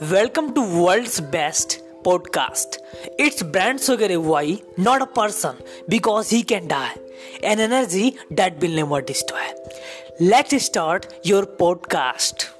Welcome to World's Best Podcast. It's Brand Swagger AY, not a person, because he can die. An energy that will never destroy. Let's start your podcast.